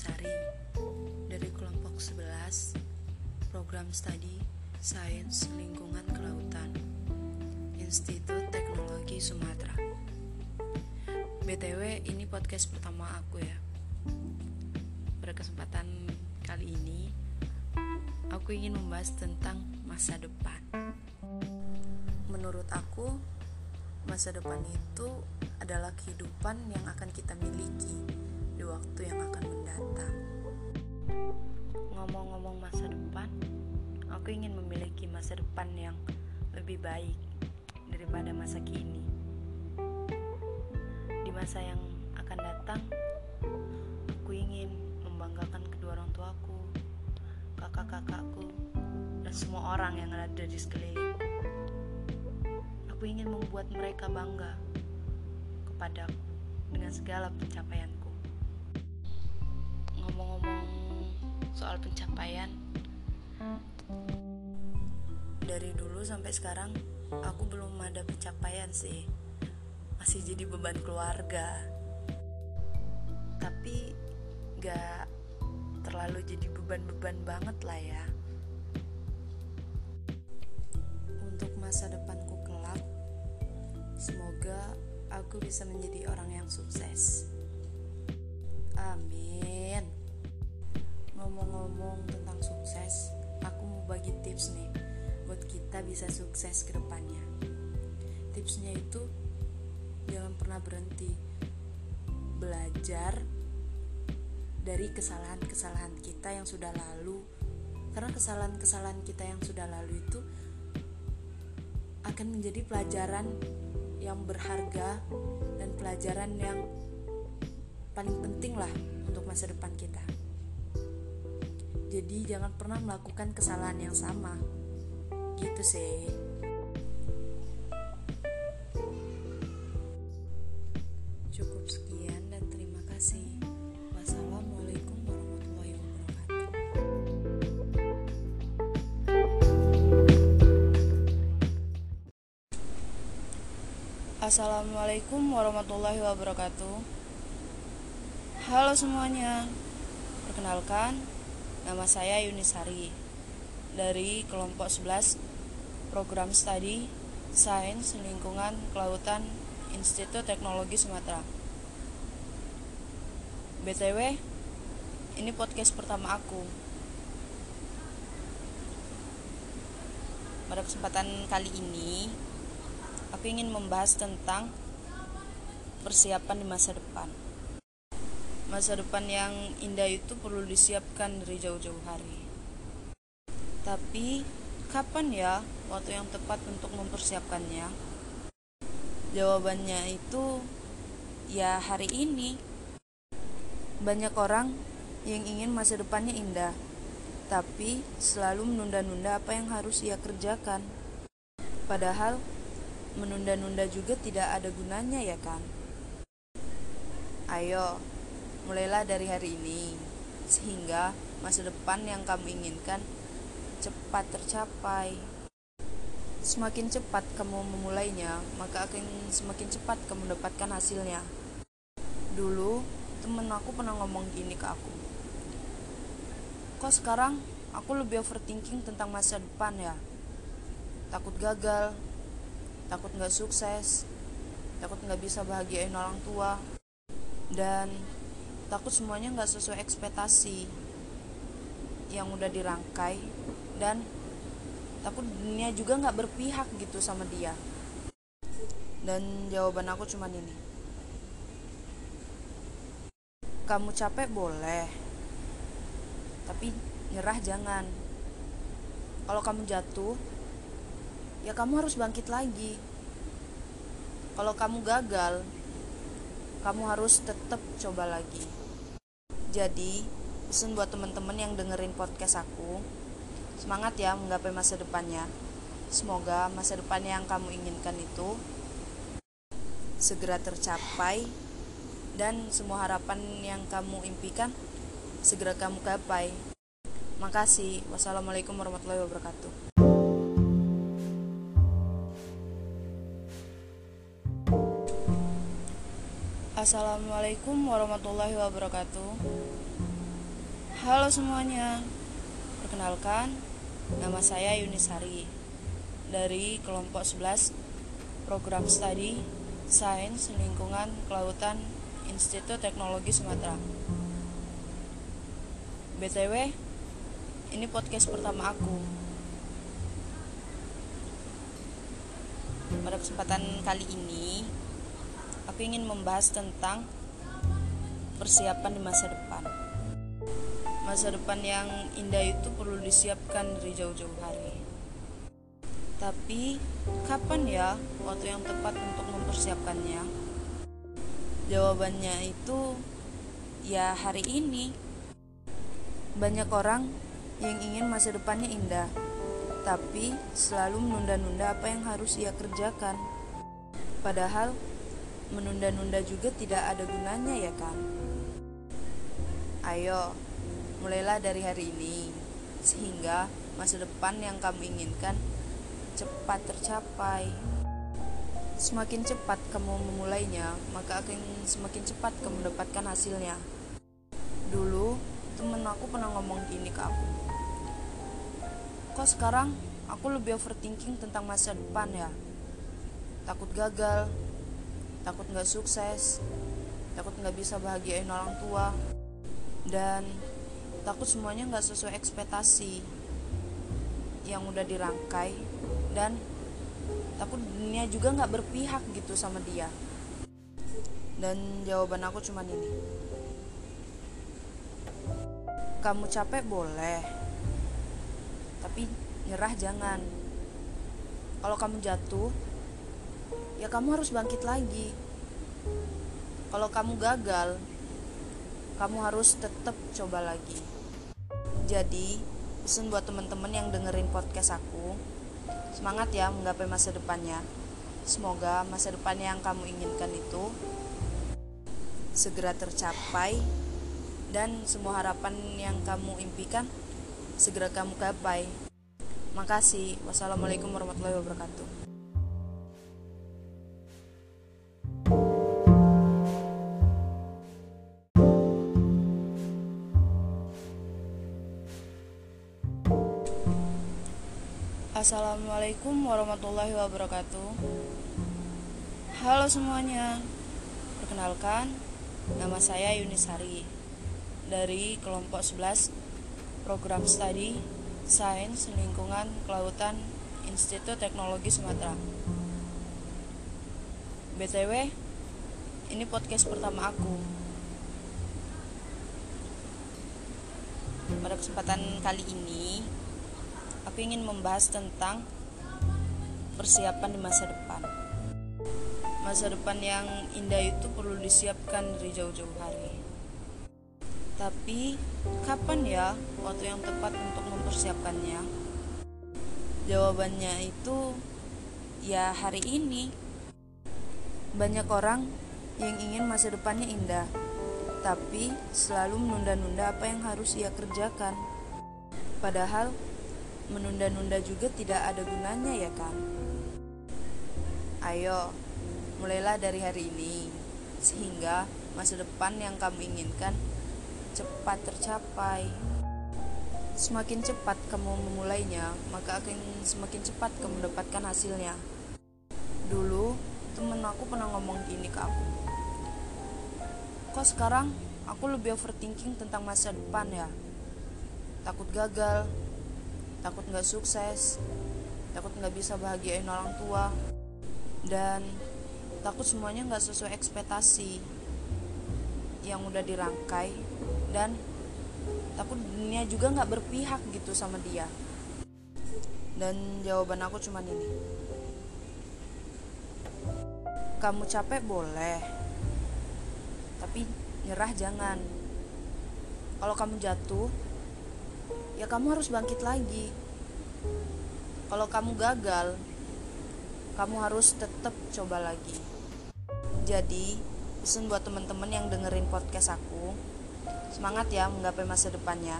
Yunisari dari kelompok 11 program studi Sains Lingkungan Kelautan Institut Teknologi Sumatera. BTW ini podcast pertama aku ya. Pada kesempatan kali ini Aku ingin membahas tentang masa depan. Menurut aku Masa depan itu adalah kehidupan yang akan kita miliki di waktu yang akan mendatang. Ngomong-ngomong masa depan, aku ingin memiliki masa depan yang lebih baik daripada masa kini. Di masa yang akan datang, aku ingin membanggakan kedua orang tuaku, kakak-kakakku, dan semua orang yang ada di sekelilingku. Aku ingin membuat mereka bangga kepadaku dengan segala pencapaianku. Soal pencapaian, dari dulu sampai sekarang aku belum ada pencapaian sih. Masih jadi beban keluarga. Tapi gak terlalu jadi beban-beban banget lah ya. Untuk masa depanku kelak, semoga aku bisa menjadi orang yang sukses. Amin. Ngomong-ngomong tentang sukses, aku mau bagi tips nih buat kita bisa sukses ke depannya. Tipsnya itu jangan pernah berhenti belajar dari kesalahan-kesalahan kita yang sudah lalu. Karena kesalahan-kesalahan kita yang sudah lalu itu akan menjadi pelajaran yang berharga dan pelajaran yang paling penting lah untuk masa depan kita. Jadi jangan pernah melakukan kesalahan yang sama. Gitu sih. Cukup sekian dan terima kasih. Wassalamualaikum warahmatullahi wabarakatuh. Assalamualaikum warahmatullahi wabarakatuh Halo semuanya Perkenalkan Nama saya Yunisari. Dari kelompok 11 Program Studi Sains Lingkungan Kelautan Institut Teknologi Sumatera. BTW Ini podcast pertama aku. Pada kesempatan kali ini aku ingin membahas tentang persiapan di masa depan. Masa depan yang indah itu perlu disiapkan dari jauh-jauh hari. Tapi, kapan ya waktu yang tepat untuk mempersiapkannya? Jawabannya itu ya hari ini. Banyak orang yang ingin masa depannya indah, tapi selalu menunda-nunda apa yang harus ia kerjakan. Padahal menunda-nunda juga tidak ada gunanya ya kan? Ayo, mulailah dari hari ini sehingga masa depan yang kamu inginkan cepat tercapai. Semakin cepat kamu memulainya, maka akan semakin cepat kamu mendapatkan hasilnya. Dulu, temen aku pernah ngomong gini ke aku. Kok sekarang aku lebih overthinking tentang masa depan ya? Takut gagal, takut nggak sukses, takut nggak bisa bahagiain orang tua, dan takut semuanya nggak sesuai ekspektasi yang udah dirangkai, dan takut dunia juga nggak berpihak gitu sama dia. Dan jawaban aku cuma ini. Kamu capek boleh, tapi nyerah jangan. Kalau kamu jatuh, ya kamu harus bangkit lagi. Kalau kamu gagal, kamu harus tetap coba lagi. Jadi, pesan buat teman-teman yang dengerin podcast aku, semangat ya menggapai masa depannya. Semoga masa depan yang kamu inginkan itu segera tercapai dan semua harapan yang kamu impikan segera kamu gapai. Makasih. Wassalamualaikum warahmatullahi wabarakatuh. Assalamualaikum warahmatullahi wabarakatuh Halo semuanya, perkenalkan nama saya Yunisari dari kelompok 11 program studi Sains Lingkungan Kelautan Institut Teknologi Sumatera. BTW, ini podcast pertama aku. Pada kesempatan kali ini, aku ingin membahas tentang persiapan di masa depan. Masa depan yang indah itu perlu disiapkan dari jauh-jauh hari. Tapi, kapan ya waktu yang tepat untuk mempersiapkannya? Jawabannya itu ya hari ini. Banyak orang yang ingin masa depannya indah, tapi selalu menunda-nunda apa yang harus ia kerjakan. Padahal menunda-nunda juga tidak ada gunanya ya kan? Ayo, mulailah dari hari ini, sehingga masa depan yang kamu inginkan cepat tercapai. Semakin cepat kamu memulainya, maka akan semakin cepat kamu mendapatkan hasilnya. Dulu, temen aku pernah ngomong gini ke aku. Kok sekarang aku lebih overthinking tentang masa depan ya? Takut gagal, takut gak sukses, takut gak bisa bahagiain orang tua, dan takut semuanya nggak sesuai ekspektasi yang udah dirangkai. Dan takut dunia juga nggak berpihak gitu sama dia. Dan jawaban aku cuma ini. Kamu capek boleh tapi nyerah jangan. Kalau kamu jatuh kamu harus bangkit lagi kalau kamu gagal kamu harus tetap coba lagi. Jadi, pesan buat teman-teman yang dengerin podcast aku, semangat ya menggapai masa depannya. Semoga masa depan yang kamu inginkan itu segera tercapai dan semua harapan yang kamu impikan segera kamu gapai. Makasih. Wassalamualaikum warahmatullahi wabarakatuh. Assalamualaikum warahmatullahi wabarakatuh. Halo semuanya. Perkenalkan Nama saya Yunisari. Dari kelompok 11 Program Studi Sains Lingkungan Kelautan Institut Teknologi Sumatera. BTW Ini podcast pertama aku. Pada kesempatan kali ini aku ingin membahas tentang persiapan di masa depan. Masa depan yang indah itu perlu disiapkan dari jauh-jauh hari. Tapi, kapan ya waktu yang tepat untuk mempersiapkannya? Jawabannya itu ya hari ini. Banyak orang yang ingin masa depannya indah, tapi selalu menunda-nunda apa yang harus ia kerjakan. Padahal menunda-nunda juga tidak ada gunanya ya kan? Ayo, mulailah dari hari ini, sehingga masa depan yang kamu inginkan cepat tercapai. Semakin cepat kamu memulainya, maka akan semakin cepat kamu mendapatkan hasilnya. Dulu, temen aku pernah ngomong gini ke aku. Kok sekarang aku lebih overthinking tentang masa depan ya? Takut gagal, takut nggak sukses. Takut nggak bisa bahagiain orang tua. Dan takut semuanya nggak sesuai ekspektasi yang udah dirangkai. Dan takut dunia juga nggak berpihak gitu sama dia. Dan jawaban aku cuma ini. Kamu capek boleh tapi nyerah jangan. Kalau kamu jatuh ya kamu harus bangkit lagi. Kalau kamu gagal, kamu harus tetap coba lagi. Jadi, pesan buat teman-teman yang dengerin podcast aku, semangat ya menggapai masa depannya.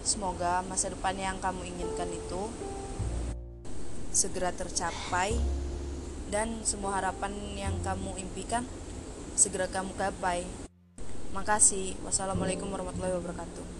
Semoga masa depan yang kamu inginkan itu segera tercapai dan semua harapan yang kamu impikan segera kamu gapai. Makasih. Wassalamualaikum warahmatullahi wabarakatuh.